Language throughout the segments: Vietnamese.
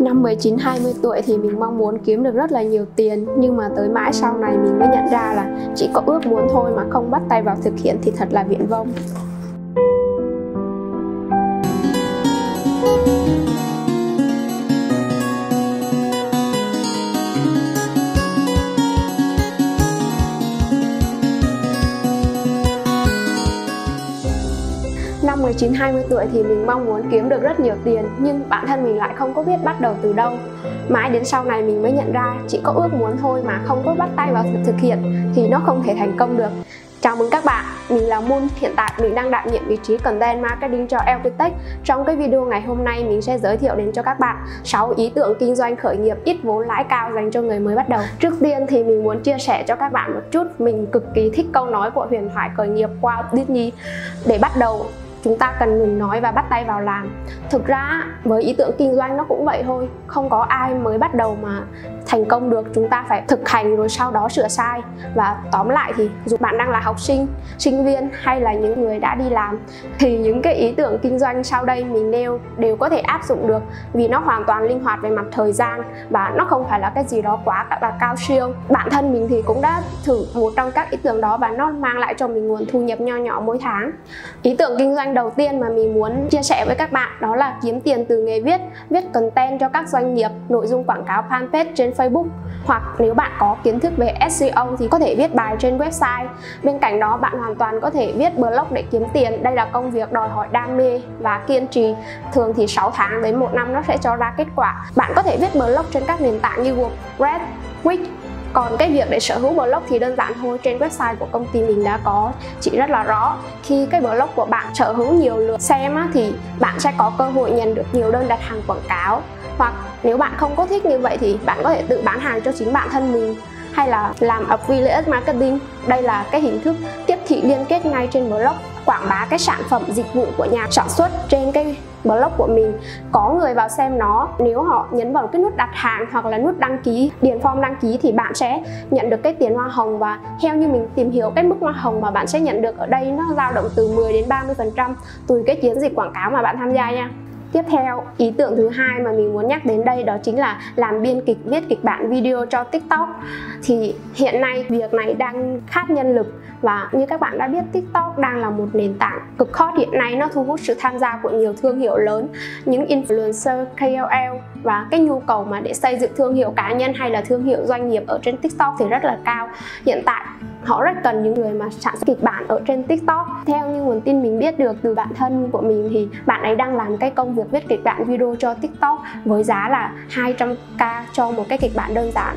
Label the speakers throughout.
Speaker 1: Năm 19 20 tuổi thì mình mong muốn kiếm được rất là nhiều tiền, nhưng mà tới mãi sau này mình mới nhận ra là chỉ có ước muốn thôi mà không bắt tay vào thực hiện thì thật là viển vông. 19 20 tuổi thì mình mong muốn kiếm được rất nhiều tiền nhưng bản thân mình lại không có biết bắt đầu từ đâu. Mãi đến sau này mình mới nhận ra chỉ có ước muốn thôi mà không có bắt tay vào thực hiện thì nó không thể thành công được. Chào mừng các bạn, mình là Moon. Hiện tại mình đang đảm nhiệm vị trí Content Marketing cho LPTech. Trong cái video ngày hôm nay mình sẽ giới thiệu đến cho các bạn 6 ý tưởng kinh doanh khởi nghiệp ít vốn lãi cao dành cho người mới bắt đầu. Trước tiên thì mình muốn chia sẻ cho các bạn một chút mình cực kỳ thích câu nói của huyền thoại khởi nghiệp Walt Disney để bắt đầu chúng ta cần ngừng nói và bắt tay vào làm. Thực ra, với ý tưởng kinh doanh nó cũng vậy thôi. Không có ai mới bắt đầu mà thành công được. Chúng ta phải thực hành rồi sau đó sửa sai. Và tóm lại thì, dù bạn đang là học sinh sinh viên hay là những người đã đi làm, thì những cái ý tưởng kinh doanh sau đây mình nêu đều có thể áp dụng được vì nó hoàn toàn linh hoạt về mặt thời gian và nó không phải là cái gì đó quá là cao siêu. Bản thân mình thì cũng đã thử một trong các ý tưởng đó và nó mang lại cho mình nguồn thu nhập nho nhỏ mỗi tháng. Ý tưởng kinh doanh đầu tiên mà mình muốn chia sẻ với các bạn đó là kiếm tiền từ nghề viết viết content cho các doanh nghiệp nội dung quảng cáo fanpage trên Facebook. Hoặc nếu bạn có kiến thức về SEO thì có thể viết bài trên website. Bên cạnh đó bạn hoàn toàn có thể viết blog để kiếm tiền. Đây là công việc đòi hỏi đam mê và kiên trì. Thường thì 6 tháng đến một năm nó sẽ cho ra kết quả. Bạn có thể viết blog trên các nền tảng như WordPress, Wix còn cái việc để sở hữu blog thì đơn giản thôi trên website của công ty mình đã có chỉ rất là rõ. Khi cái blog của bạn sở hữu nhiều lượt xem á, thì bạn sẽ có cơ hội nhận được nhiều đơn đặt hàng quảng cáo. Hoặc nếu bạn không có thích như vậy thì bạn có thể tự bán hàng cho chính bản thân mình hay là làm affiliate marketing. Đây là cái hình thức tiếp thị liên kết ngay trên blog, quảng bá cái sản phẩm dịch vụ của nhà sản xuất trên cái blog của mình. Có người vào xem nó, nếu họ nhấn vào cái nút đặt hàng hoặc là nút đăng ký, điền form đăng ký thì bạn sẽ nhận được cái tiền hoa hồng. Và theo như mình tìm hiểu, cái mức hoa hồng mà bạn sẽ nhận được ở đây nó dao động từ 10 đến 30 phần trăm tùy cái chiến dịch quảng cáo mà bạn tham gia nha. Tiếp theo, ý tưởng thứ hai mà mình muốn nhắc đến đây đó chính là làm biên kịch, viết kịch bản video cho TikTok. Thì hiện nay việc này đang khát nhân lực và như các bạn đã biết TikTok đang là một nền tảng cực hot hiện nay nó thu hút sự tham gia của nhiều thương hiệu lớn, những influencer, KOL và cái nhu cầu mà để xây dựng thương hiệu cá nhân hay là thương hiệu doanh nghiệp ở trên TikTok thì rất là cao. Hiện tại họ rất cần những người mà sản xuất kịch bản ở trên tiktok. Theo như nguồn tin mình biết được từ bạn thân của mình thì bạn ấy đang làm cái công việc viết kịch bản video cho tiktok với giá là 200k cho một cái kịch bản đơn giản.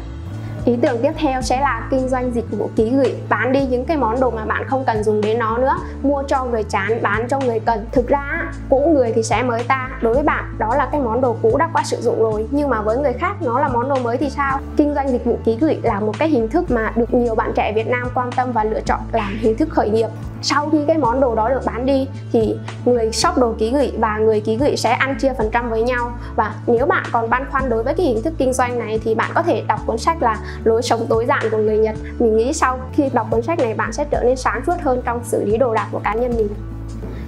Speaker 1: Ý tưởng tiếp theo sẽ là kinh doanh dịch vụ ký gửi. Bán đi những cái món đồ mà bạn không cần dùng đến nó nữa. Mua cho người chán, bán cho người cần. Thực ra, cũ người thì sẽ mới ta. Đối với bạn, đó là cái món đồ cũ đã qua sử dụng rồi. Nhưng mà với người khác, nó là món đồ mới thì sao? Kinh doanh dịch vụ ký gửi là một cái hình thức mà được nhiều bạn trẻ Việt Nam quan tâm và lựa chọn làm hình thức khởi nghiệp. Sau khi cái món đồ đó được bán đi thì người shop đồ ký gửi và người ký gửi sẽ ăn chia phần trăm với nhau. Và nếu bạn còn băn khoăn đối với cái hình thức kinh doanh này thì bạn có thể đọc cuốn sách là lối sống tối giản của người Nhật. Mình nghĩ sau khi đọc cuốn sách này, bạn sẽ trở nên sáng suốt hơn trong xử lý đồ đạc của cá nhân mình.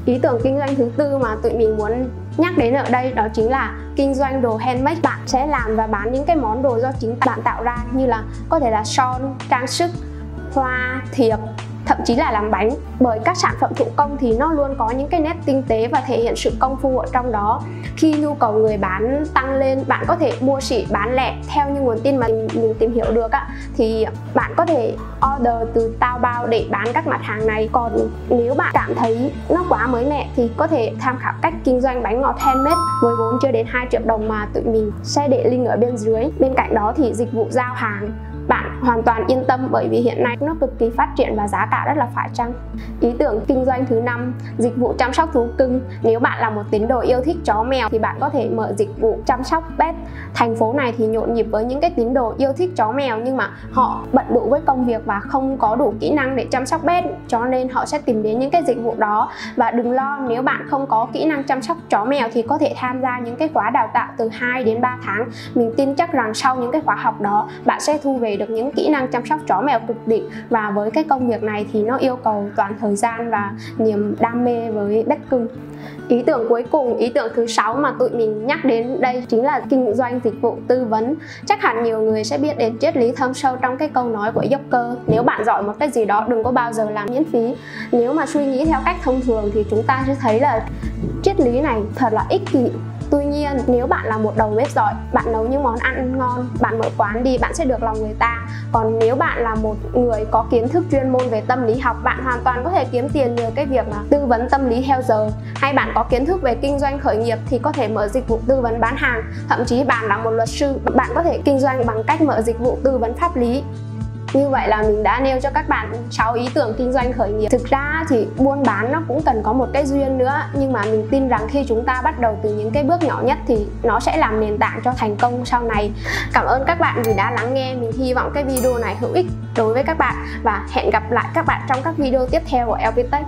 Speaker 1: Ý tưởng kinh doanh thứ tư mà tụi mình muốn nhắc đến ở đây đó chính là kinh doanh đồ handmade. Bạn sẽ làm và bán những cái món đồ do chính bạn tạo ra, như là có thể là son, trang sức, hoa, thiệp thậm chí là làm bánh. Bởi các sản phẩm thủ công thì nó luôn có những cái nét tinh tế và thể hiện sự công phu ở trong đó. Khi nhu cầu người bán tăng lên bạn có thể mua sỉ bán lẻ theo như nguồn tin mà mình, mình tìm hiểu được á. Thì bạn có thể order từ tao bao để bán các mặt hàng này. Còn nếu bạn cảm thấy nó quá mới mẻ thì có thể tham khảo cách kinh doanh bánh ngọt handmade với vốn chưa đến 2 triệu đồng mà tụi mình sẽ để link ở bên dưới. Bên cạnh đó thì dịch vụ giao hàng bạn hoàn toàn yên tâm bởi vì hiện nay nó cực kỳ phát triển và giá cả rất là phải chăng? Ý tưởng kinh doanh thứ năm, dịch vụ chăm sóc thú cưng. Nếu bạn là một tín đồ yêu thích chó mèo thì bạn có thể mở dịch vụ chăm sóc pet. Thành phố này thì nhộn nhịp với những cái tín đồ yêu thích chó mèo nhưng mà họ bận bự với công việc và không có đủ kỹ năng để chăm sóc pet, cho nên họ sẽ tìm đến những cái dịch vụ đó. Và đừng lo, nếu bạn không có kỹ năng chăm sóc chó mèo thì có thể tham gia những cái khóa đào tạo từ 2 đến 3 tháng. Mình tin chắc rằng sau những cái khóa học đó, bạn sẽ thu về được những kỹ năng chăm sóc chó mèo cực đỉnh và với cái công việc này thì nó yêu cầu toàn thời gian và niềm đam mê với bếp cưng. Ý tưởng cuối cùng, ý tưởng thứ sáu mà tụi mình nhắc đến đây chính là kinh doanh dịch vụ tư vấn. Chắc hẳn nhiều người sẽ biết đến triết lý thâm sâu trong cái câu nói của Joker, nếu bạn giỏi một cái gì đó, đừng có bao giờ làm miễn phí. Nếu mà suy nghĩ theo cách thông thường thì chúng ta sẽ thấy là triết lý này thật là ích kỷ. Tuy nhiên, nếu bạn là một đầu bếp giỏi, bạn nấu những món ăn ngon, bạn mở quán đi, bạn sẽ được lòng người ta. Còn nếu bạn là một người có kiến thức chuyên môn về tâm lý học, bạn hoàn toàn có thể kiếm tiền nhờ cái việc mà tư vấn tâm lý theo giờ. Hay bạn có kiến thức về kinh doanh khởi nghiệp thì có thể mở dịch vụ tư vấn bán hàng. Thậm chí bạn là một luật sư, bạn có thể kinh doanh bằng cách mở dịch vụ tư vấn pháp lý như vậy là mình đã nêu cho các bạn 6 ý tưởng kinh doanh khởi nghiệp. Thực ra thì buôn bán nó cũng cần có một cái duyên nữa, nhưng mà mình tin rằng khi chúng ta bắt đầu từ những cái bước nhỏ nhất thì nó sẽ làm nền tảng cho thành công sau này. Cảm ơn các bạn vì đã lắng nghe. Mình hy vọng cái video này hữu ích đối với các bạn và hẹn gặp lại các bạn trong các video tiếp theo của LPTech